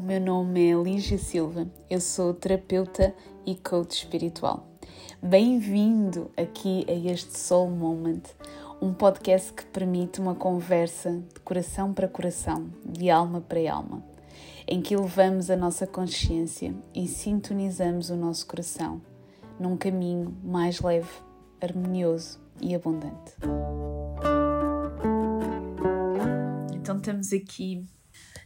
o meu nome é Lígia Silva, eu sou terapeuta e coach espiritual. Bem-vindo aqui a este Soul Moment, um podcast que permite uma conversa de coração para coração, de alma para alma, em que elevamos a nossa consciência e sintonizamos o nosso coração num caminho mais leve, harmonioso e abundante. Então estamos aqui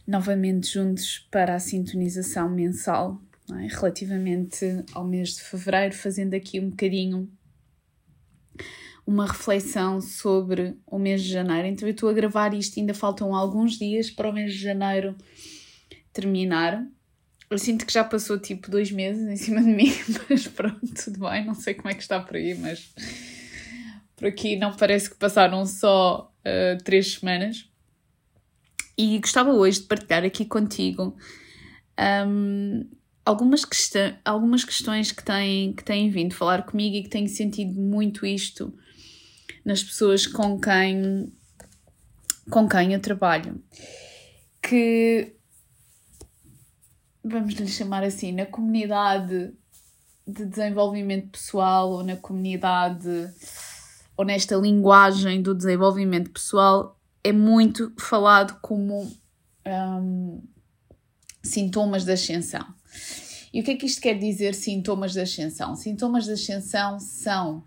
novamente juntos para a sintonização mensal, é? relativamente ao mês de fevereiro, fazendo aqui um bocadinho uma reflexão sobre o mês de janeiro. Então eu estou a gravar isto, ainda faltam alguns dias para o mês de janeiro terminar. Eu sinto que já passou tipo dois meses em cima de mim, mas pronto, tudo bem, não sei como é que está por aí, mas por aqui não parece que passaram só uh, três semanas. E gostava hoje de partilhar aqui contigo um, algumas, algumas questões que têm, que têm vindo falar comigo e que tenho sentido muito isto nas pessoas com quem, com quem eu trabalho. Que, vamos lhe chamar assim, na comunidade de desenvolvimento pessoal ou na comunidade ou nesta linguagem do desenvolvimento pessoal é muito falado como um, sintomas da ascensão. E o que é que isto quer dizer, sintomas da ascensão? Sintomas da ascensão são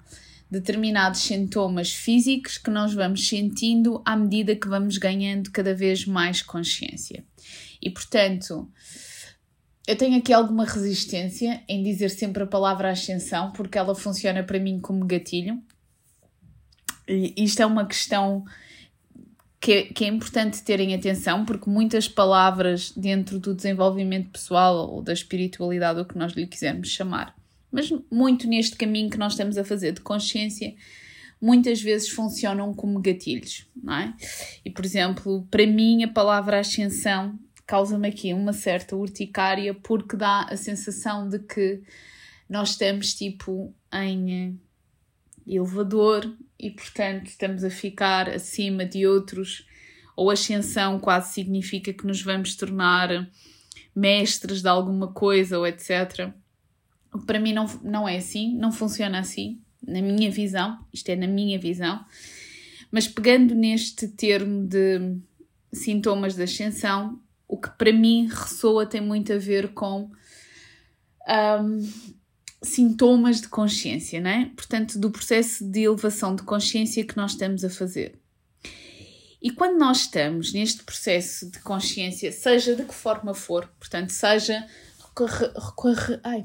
determinados sintomas físicos que nós vamos sentindo à medida que vamos ganhando cada vez mais consciência. E portanto, eu tenho aqui alguma resistência em dizer sempre a palavra ascensão, porque ela funciona para mim como gatilho. E isto é uma questão que é, que é importante terem atenção, porque muitas palavras dentro do desenvolvimento pessoal ou da espiritualidade, o que nós lhe quisermos chamar, mas muito neste caminho que nós estamos a fazer de consciência, muitas vezes funcionam como gatilhos, não é? E, por exemplo, para mim a palavra ascensão causa-me aqui uma certa urticária porque dá a sensação de que nós estamos tipo em elevador e, portanto, estamos a ficar acima de outros, ou ascensão quase significa que nos vamos tornar mestres de alguma coisa ou etc. Para mim não, não é assim, não funciona assim, na minha visão, isto é na minha visão, mas pegando neste termo de sintomas de ascensão, o que para mim ressoa tem muito a ver com um, sintomas de consciência, não é? Portanto, do processo de elevação de consciência que nós estamos a fazer. E quando nós estamos neste processo de consciência, seja de que forma for, portanto, seja recorre, recorre, ai,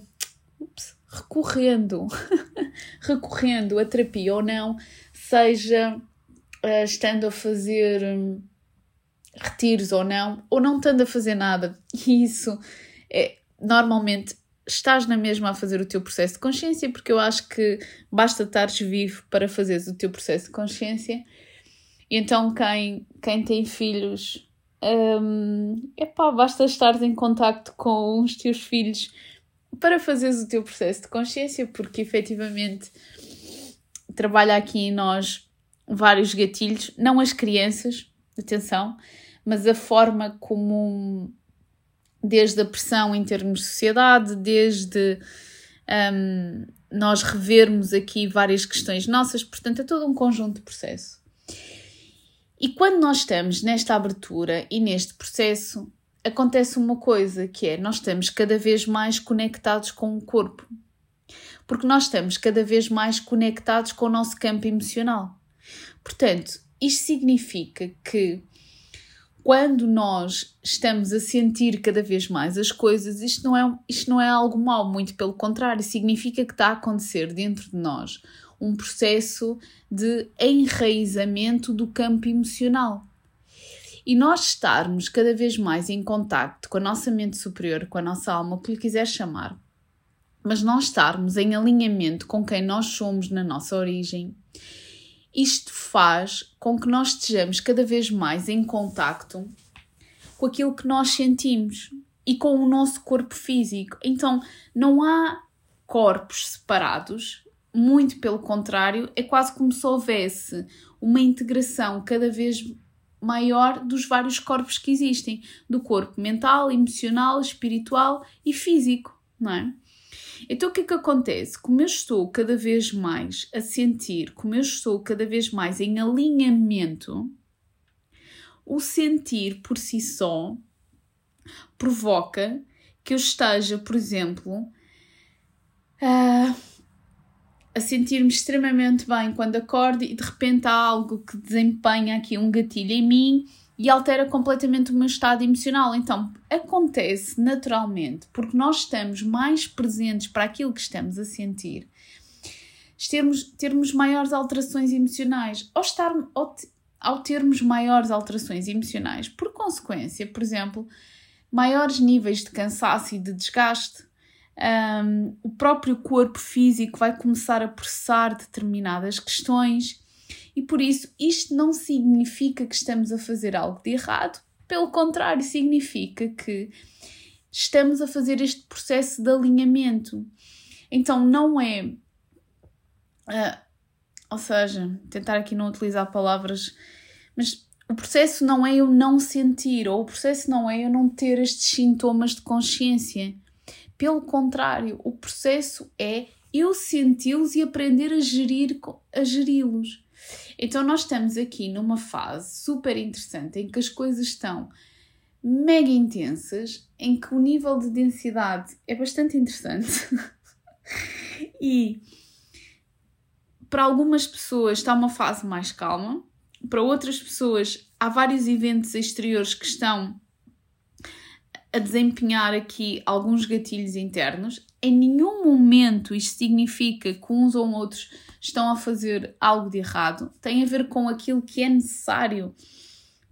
ups, recorrendo, recorrendo a terapia ou não, seja uh, estando a fazer um, retiros ou não, ou não estando a fazer nada, e isso é normalmente estás na mesma a fazer o teu processo de consciência, porque eu acho que basta estares vivo para fazeres o teu processo de consciência. E então, quem, quem tem filhos, hum, epá, basta estares em contacto com os teus filhos para fazeres o teu processo de consciência, porque efetivamente trabalha aqui em nós vários gatilhos, não as crianças, atenção, mas a forma como desde a pressão em termos de sociedade, desde um, nós revermos aqui várias questões nossas, portanto, é todo um conjunto de processo. E quando nós estamos nesta abertura e neste processo, acontece uma coisa que é nós estamos cada vez mais conectados com o corpo. Porque nós estamos cada vez mais conectados com o nosso campo emocional. Portanto, isto significa que quando nós estamos a sentir cada vez mais as coisas, isto não é, isto não é algo mau, muito pelo contrário, significa que está a acontecer dentro de nós um processo de enraizamento do campo emocional. E nós estarmos cada vez mais em contacto com a nossa mente superior, com a nossa alma, o que lhe quiser chamar, mas nós estarmos em alinhamento com quem nós somos na nossa origem isto faz com que nós estejamos cada vez mais em contacto com aquilo que nós sentimos e com o nosso corpo físico. Então, não há corpos separados, muito pelo contrário, é quase como se houvesse uma integração cada vez maior dos vários corpos que existem, do corpo mental, emocional, espiritual e físico, não é? Então o que é que acontece? Como eu estou cada vez mais a sentir, como eu estou cada vez mais em alinhamento, o sentir por si só provoca que eu esteja, por exemplo, a, a sentir-me extremamente bem quando acordo e de repente há algo que desempenha aqui um gatilho em mim e altera completamente o meu estado emocional. Então, acontece naturalmente, porque nós estamos mais presentes para aquilo que estamos a sentir, termos, termos maiores alterações emocionais. Ao, estar, ao, ao termos maiores alterações emocionais, por consequência, por exemplo, maiores níveis de cansaço e de desgaste, um, o próprio corpo físico vai começar a processar determinadas questões e por isso isto não significa que estamos a fazer algo de errado, pelo contrário, significa que estamos a fazer este processo de alinhamento. Então não é. Uh, ou seja, tentar aqui não utilizar palavras, mas o processo não é eu não sentir, ou o processo não é eu não ter estes sintomas de consciência. Pelo contrário, o processo é eu senti-los e aprender a gerir a geri-los. Então nós estamos aqui numa fase super interessante em que as coisas estão mega intensas, em que o nível de densidade é bastante interessante. e para algumas pessoas está uma fase mais calma, para outras pessoas há vários eventos exteriores que estão a desempenhar aqui alguns gatilhos internos. Em nenhum momento isto significa que uns ou outros estão a fazer algo de errado. Tem a ver com aquilo que é necessário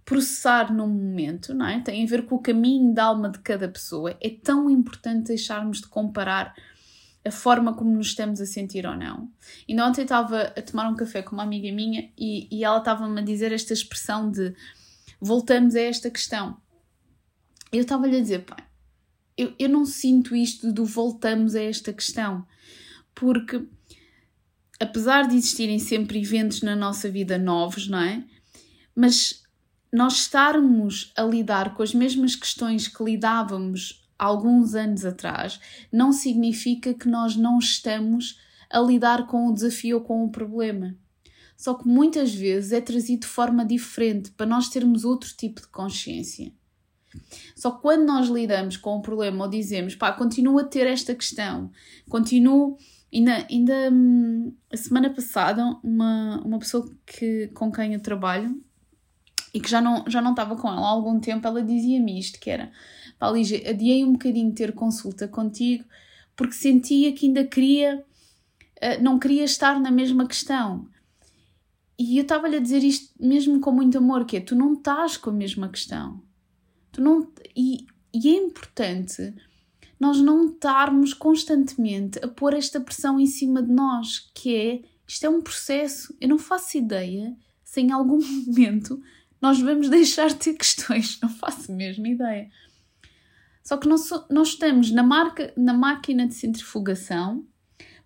processar no momento, não é? Tem a ver com o caminho da alma de cada pessoa. É tão importante deixarmos de comparar a forma como nos estamos a sentir ou não. E ontem estava a tomar um café com uma amiga minha e, e ela estava-me a dizer esta expressão de voltamos a esta questão eu estava-lhe a dizer, pá, eu, eu não sinto isto do voltamos a esta questão, porque apesar de existirem sempre eventos na nossa vida novos, não é? Mas nós estarmos a lidar com as mesmas questões que lidávamos alguns anos atrás, não significa que nós não estamos a lidar com o desafio ou com o problema. Só que muitas vezes é trazido de forma diferente para nós termos outro tipo de consciência. Só quando nós lidamos com o problema ou dizemos, pá, continuo a ter esta questão, continuo. Ainda, ainda hum, a semana passada, uma, uma pessoa que, com quem eu trabalho e que já não, já não estava com ela há algum tempo, ela dizia-me isto: que era, pá, Lígia, adiei um bocadinho ter consulta contigo porque sentia que ainda queria, uh, não queria estar na mesma questão. E eu estava-lhe a dizer isto mesmo com muito amor, que é, tu não estás com a mesma questão Tu não, e, e é importante nós não estarmos constantemente a pôr esta pressão em cima de nós, que é isto é um processo. Eu não faço ideia se em algum momento nós vamos deixar de ter questões, não faço mesmo ideia. Só que nós, nós estamos na, marca, na máquina de centrifugação,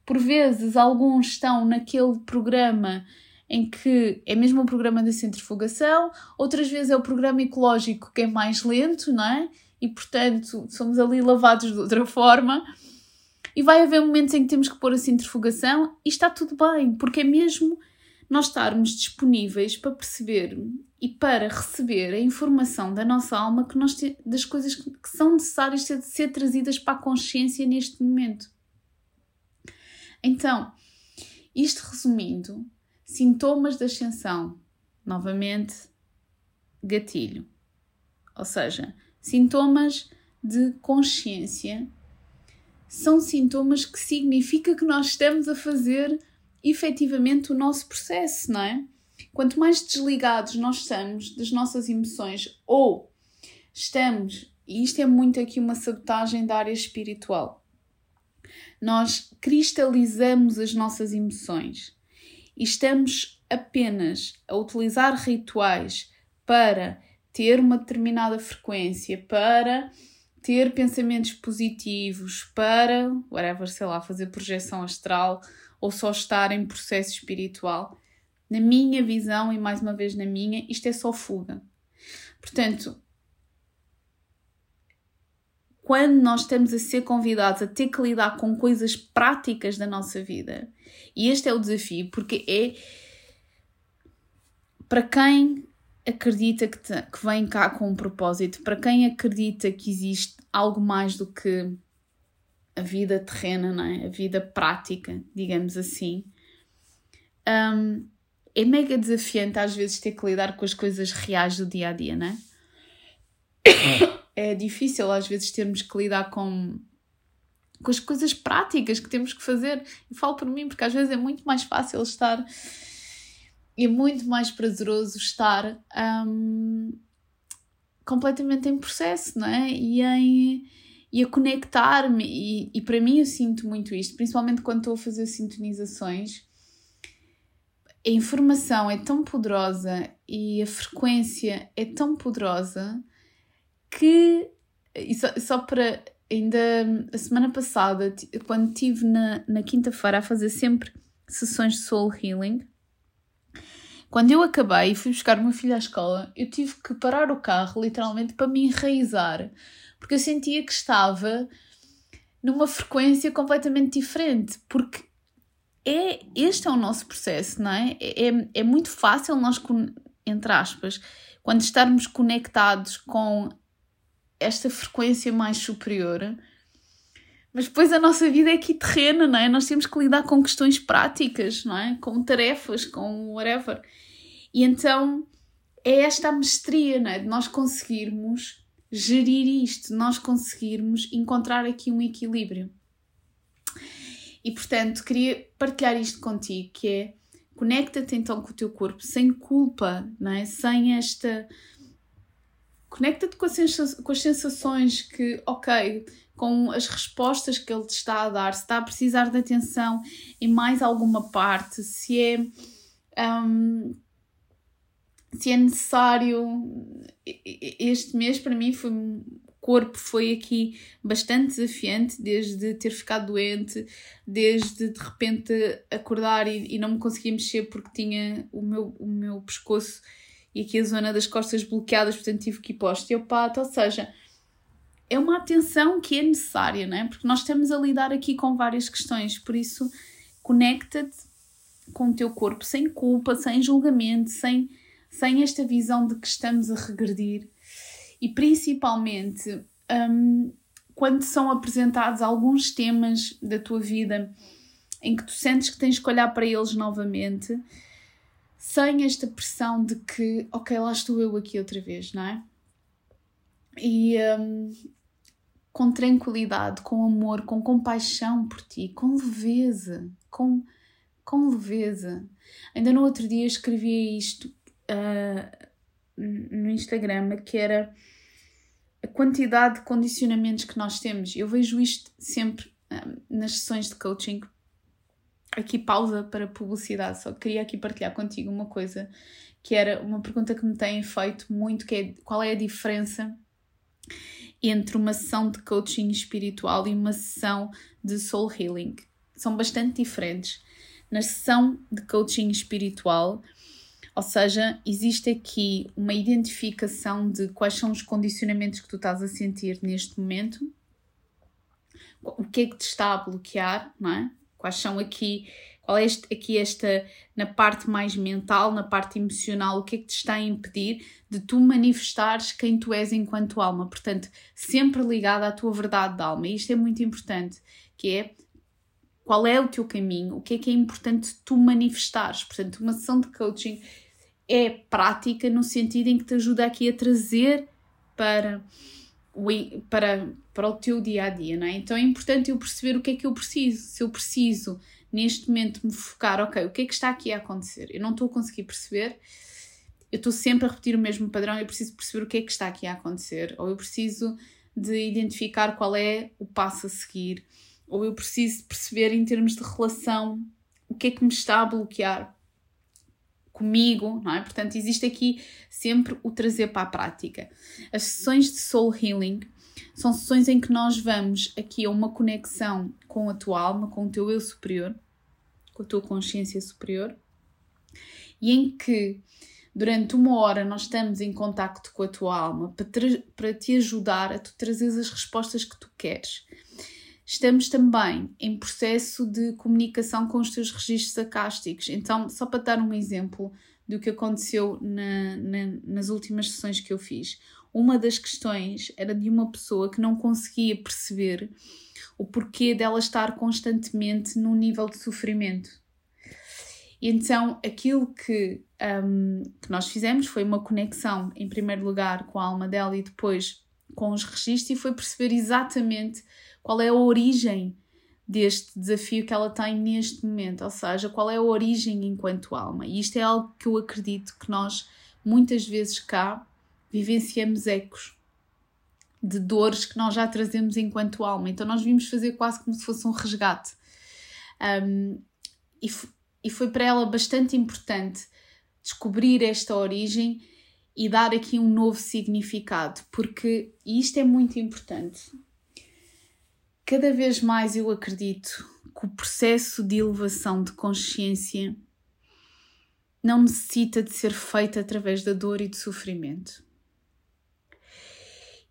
por vezes alguns estão naquele programa em que é mesmo o programa da centrifugação, outras vezes é o programa ecológico que é mais lento, não é? E portanto somos ali lavados de outra forma. E vai haver momentos em que temos que pôr a centrifugação e está tudo bem, porque é mesmo nós estarmos disponíveis para perceber e para receber a informação da nossa alma que nós te, das coisas que, que são necessárias ser, ser trazidas para a consciência neste momento. Então, isto resumindo, Sintomas de ascensão. Novamente, gatilho. Ou seja, sintomas de consciência são sintomas que significa que nós estamos a fazer efetivamente o nosso processo, não é? Quanto mais desligados nós estamos das nossas emoções ou estamos, e isto é muito aqui uma sabotagem da área espiritual, nós cristalizamos as nossas emoções e estamos apenas a utilizar rituais para ter uma determinada frequência, para ter pensamentos positivos, para, whatever, sei lá, fazer projeção astral ou só estar em processo espiritual, na minha visão e mais uma vez na minha, isto é só fuga. Portanto, quando nós estamos a ser convidados a ter que lidar com coisas práticas da nossa vida, e este é o desafio, porque é para quem acredita que, te, que vem cá com um propósito, para quem acredita que existe algo mais do que a vida terrena, não é? a vida prática, digamos assim, um, é mega desafiante às vezes ter que lidar com as coisas reais do dia a dia, não é? é difícil às vezes termos que lidar com, com as coisas práticas que temos que fazer. Eu falo por mim, porque às vezes é muito mais fácil estar é muito mais prazeroso estar um, completamente em processo, não é? E, em, e a conectar-me. E, e para mim eu sinto muito isto, principalmente quando estou a fazer sintonizações. A informação é tão poderosa e a frequência é tão poderosa que, e só, só para, ainda a semana passada, quando estive na, na quinta-feira a fazer sempre sessões de soul healing, quando eu acabei e fui buscar o meu filho à escola, eu tive que parar o carro literalmente para me enraizar, porque eu sentia que estava numa frequência completamente diferente, porque é, este é o nosso processo, não é? É, é, é muito fácil nós, entre aspas, quando estarmos conectados com esta frequência mais superior. Mas depois a nossa vida é aqui terrena, não é? Nós temos que lidar com questões práticas, não é? Com tarefas, com whatever. E então é esta a mestria, não é? De nós conseguirmos gerir isto, nós conseguirmos encontrar aqui um equilíbrio. E portanto, queria partilhar isto contigo, que é conecta-te então com o teu corpo sem culpa, não é? Sem esta Conecta-te com, com, as sensações que, ok, com as respostas que ele te está a dar, se está a precisar de atenção em mais alguma parte, se é. Um, se é necessário. Este mês para mim foi corpo foi aqui bastante desafiante, desde ter ficado doente, desde de repente acordar e, e não me conseguia mexer porque tinha o meu, o meu pescoço e aqui a zona das costas bloqueadas, portanto tive que ir para o osteopata, ou seja, é uma atenção que é necessária, não é? Porque nós estamos a lidar aqui com várias questões, por isso conecta-te com o teu corpo sem culpa, sem julgamento, sem, sem esta visão de que estamos a regredir e principalmente um, quando são apresentados alguns temas da tua vida em que tu sentes que tens que olhar para eles novamente, sem esta pressão de que, ok, lá estou eu aqui outra vez, não é? E um, com tranquilidade, com amor, com compaixão por ti, com leveza, com, com leveza. Ainda no outro dia escrevi isto uh, no Instagram, que era a quantidade de condicionamentos que nós temos. Eu vejo isto sempre um, nas sessões de coaching aqui pausa para publicidade, só queria aqui partilhar contigo uma coisa que era uma pergunta que me têm feito muito, que é qual é a diferença entre uma sessão de coaching espiritual e uma sessão de soul healing. São bastante diferentes. Na sessão de coaching espiritual, ou seja, existe aqui uma identificação de quais são os condicionamentos que tu estás a sentir neste momento, o que é que te está a bloquear, não é? Quais são aqui, qual é este, aqui esta, na parte mais mental, na parte emocional, o que é que te está a impedir de tu manifestares quem tu és enquanto alma? Portanto, sempre ligada à tua verdade de alma. E isto é muito importante, que é qual é o teu caminho, o que é que é importante tu manifestares. Portanto, uma sessão de coaching é prática no sentido em que te ajuda aqui a trazer para para, para o teu dia a dia, não é? Então é importante eu perceber o que é que eu preciso. Se eu preciso neste momento me focar, ok, o que é que está aqui a acontecer? Eu não estou a conseguir perceber, eu estou sempre a repetir o mesmo padrão, eu preciso perceber o que é que está aqui a acontecer, ou eu preciso de identificar qual é o passo a seguir, ou eu preciso perceber em termos de relação o que é que me está a bloquear comigo, não é? Portanto, existe aqui sempre o trazer para a prática. As sessões de soul healing são sessões em que nós vamos aqui a uma conexão com a tua alma, com o teu eu superior, com a tua consciência superior, e em que durante uma hora nós estamos em contacto com a tua alma para, para te ajudar a tu trazeres as respostas que tu queres. Estamos também em processo de comunicação com os teus registros acásticos. Então, só para dar um exemplo do que aconteceu na, na, nas últimas sessões que eu fiz, uma das questões era de uma pessoa que não conseguia perceber o porquê dela estar constantemente num nível de sofrimento. E então aquilo que, um, que nós fizemos foi uma conexão, em primeiro lugar, com a alma dela e depois com os registros, e foi perceber exatamente qual é a origem deste desafio que ela tem neste momento, ou seja, qual é a origem enquanto alma. E isto é algo que eu acredito que nós muitas vezes cá vivenciamos ecos de dores que nós já trazemos enquanto alma. Então nós vimos fazer quase como se fosse um resgate. Um, e, e foi para ela bastante importante descobrir esta origem e dar aqui um novo significado, porque e isto é muito importante cada vez mais eu acredito que o processo de elevação de consciência não necessita de ser feito através da dor e do sofrimento.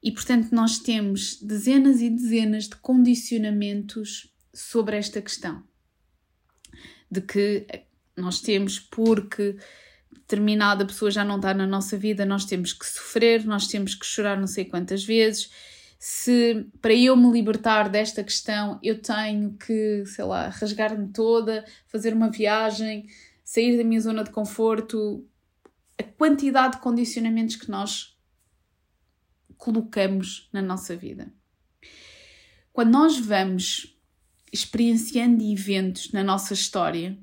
E portanto, nós temos dezenas e dezenas de condicionamentos sobre esta questão. De que nós temos porque determinada pessoa já não está na nossa vida, nós temos que sofrer, nós temos que chorar não sei quantas vezes, se para eu me libertar desta questão eu tenho que, sei lá, rasgar-me toda, fazer uma viagem, sair da minha zona de conforto, a quantidade de condicionamentos que nós colocamos na nossa vida. Quando nós vamos experienciando eventos na nossa história,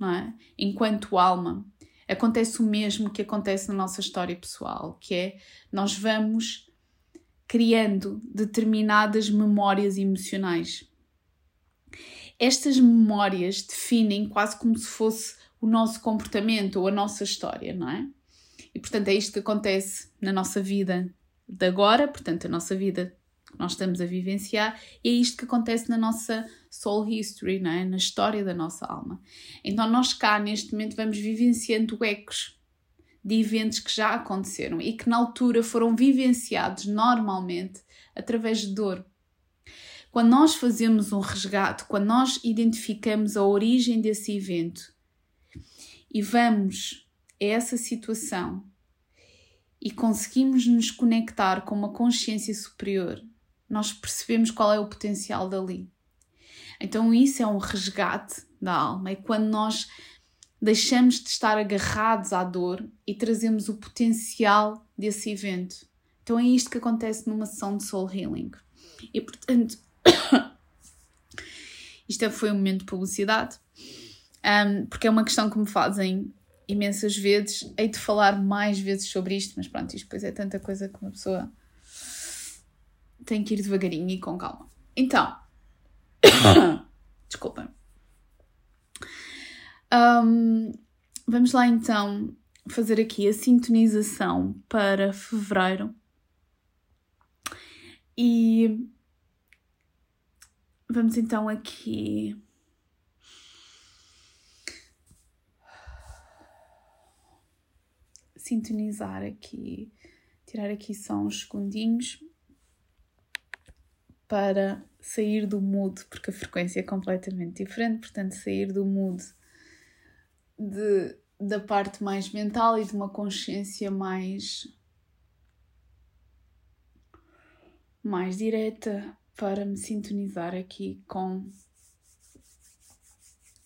é? enquanto alma, acontece o mesmo que acontece na nossa história pessoal, que é nós vamos criando determinadas memórias emocionais. Estas memórias definem quase como se fosse o nosso comportamento ou a nossa história, não é? E portanto é isto que acontece na nossa vida de agora, portanto, a nossa vida que nós estamos a vivenciar, e é isto que acontece na nossa soul history, não é? na história da nossa alma. Então, nós cá neste momento vamos vivenciando ecos de eventos que já aconteceram e que na altura foram vivenciados normalmente através de dor. Quando nós fazemos um resgate, quando nós identificamos a origem desse evento e vamos a essa situação e conseguimos nos conectar com uma consciência superior, nós percebemos qual é o potencial dali. Então, isso é um resgate da alma, é quando nós deixamos de estar agarrados à dor e trazemos o potencial desse evento. Então é isto que acontece numa sessão de soul healing. E portanto, isto foi um momento de publicidade, um, porque é uma questão que me fazem imensas vezes. Hei de falar mais vezes sobre isto, mas pronto, isto depois é tanta coisa que uma pessoa tem que ir devagarinho e com calma. Então, desculpem. Um, vamos lá então fazer aqui a sintonização para fevereiro. E vamos então aqui sintonizar aqui, tirar aqui só uns segundinhos para sair do mood, porque a frequência é completamente diferente, portanto, sair do mood de, da parte mais mental e de uma consciência mais mais direta para me sintonizar aqui com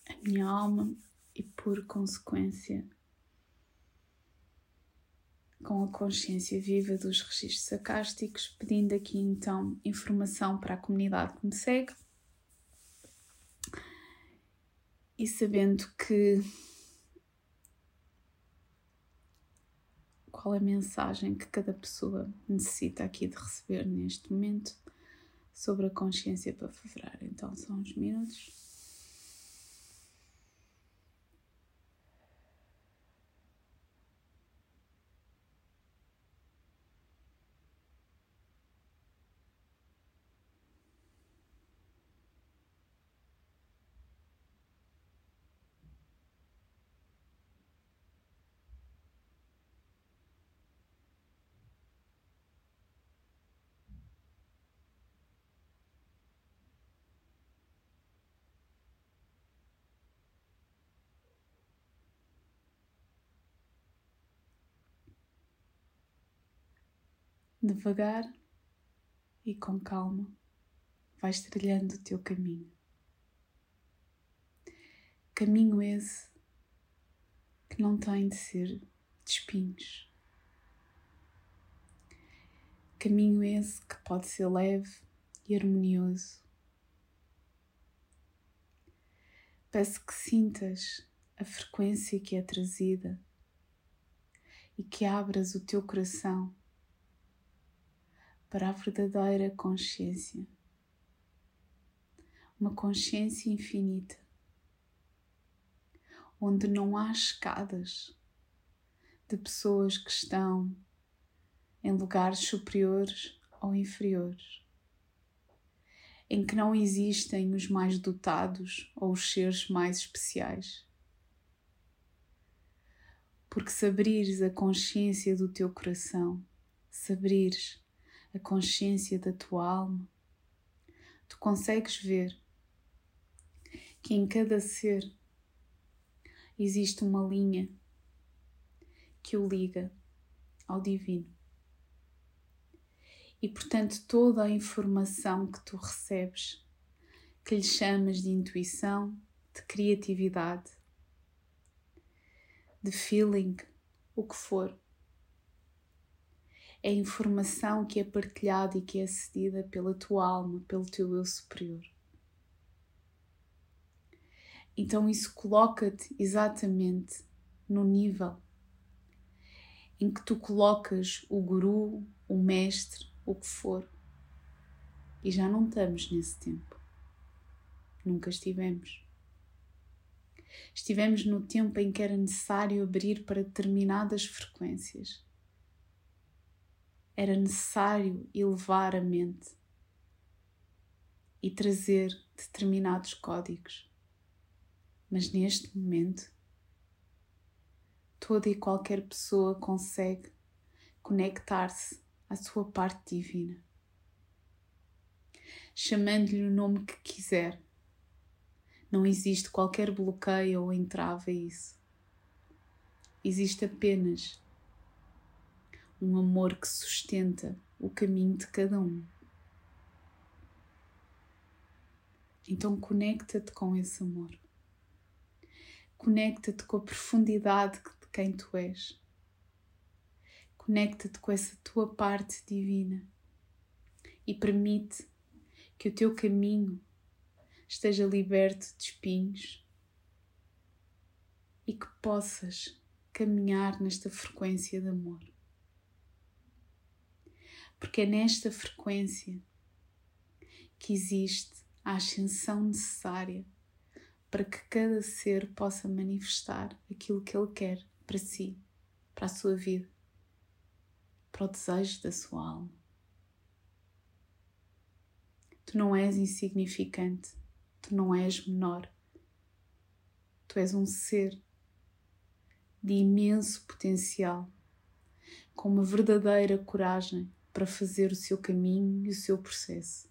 a minha alma e por consequência com a consciência viva dos registros sacásticos, pedindo aqui então informação para a comunidade que me segue e sabendo que qual é a mensagem que cada pessoa necessita aqui de receber neste momento sobre a consciência para fevereiro. Então, são uns minutos. Devagar e com calma, vais trilhando o teu caminho. Caminho esse que não tem de ser de espinhos. Caminho esse que pode ser leve e harmonioso. Peço que sintas a frequência que é trazida e que abras o teu coração para a verdadeira consciência. Uma consciência infinita, onde não há escadas de pessoas que estão em lugares superiores ou inferiores, em que não existem os mais dotados ou os seres mais especiais. Porque se abrires a consciência do teu coração, se abrires a consciência da tua alma, tu consegues ver que em cada ser existe uma linha que o liga ao divino. E portanto, toda a informação que tu recebes, que lhe chamas de intuição, de criatividade, de feeling, o que for, é informação que é partilhada e que é cedida pela tua alma, pelo teu eu superior. Então isso coloca-te exatamente no nível em que tu colocas o guru, o mestre, o que for. E já não estamos nesse tempo. Nunca estivemos. Estivemos no tempo em que era necessário abrir para determinadas frequências era necessário elevar a mente e trazer determinados códigos. Mas neste momento, toda e qualquer pessoa consegue conectar-se à sua parte divina, chamando-lhe o nome que quiser. Não existe qualquer bloqueio ou entrave a isso. Existe apenas um amor que sustenta o caminho de cada um. Então conecta-te com esse amor. Conecta-te com a profundidade de quem tu és. Conecta-te com essa tua parte divina e permite que o teu caminho esteja liberto de espinhos e que possas caminhar nesta frequência de amor porque é nesta frequência que existe a ascensão necessária para que cada ser possa manifestar aquilo que ele quer para si, para a sua vida, para o desejo da sua alma. Tu não és insignificante, tu não és menor, tu és um ser de imenso potencial, com uma verdadeira coragem para fazer o seu caminho e o seu processo.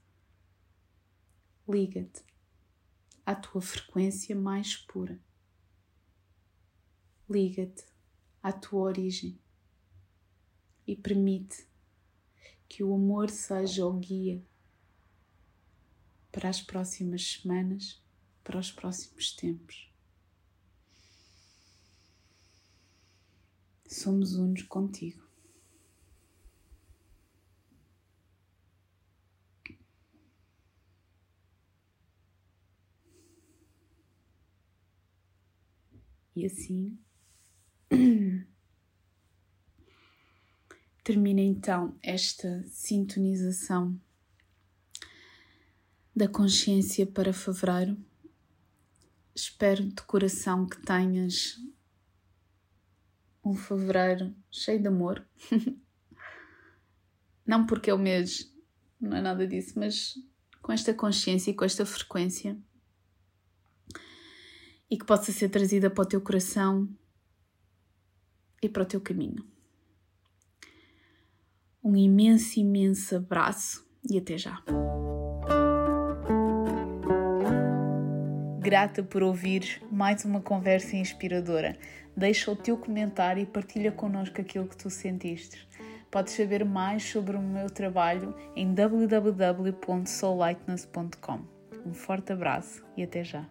Liga-te à tua frequência mais pura. Liga-te à tua origem e permite que o amor seja o guia para as próximas semanas, para os próximos tempos. Somos unos contigo. E assim termina então esta sintonização da consciência para fevereiro. Espero de coração que tenhas um fevereiro cheio de amor. não porque é o mês, não é nada disso, mas com esta consciência e com esta frequência e que possa ser trazida para o teu coração e para o teu caminho. Um imenso, imenso abraço e até já. Grata por ouvir mais uma conversa inspiradora. Deixa o teu comentário e partilha connosco aquilo que tu sentiste. Podes saber mais sobre o meu trabalho em www.soullightness.com. Um forte abraço e até já!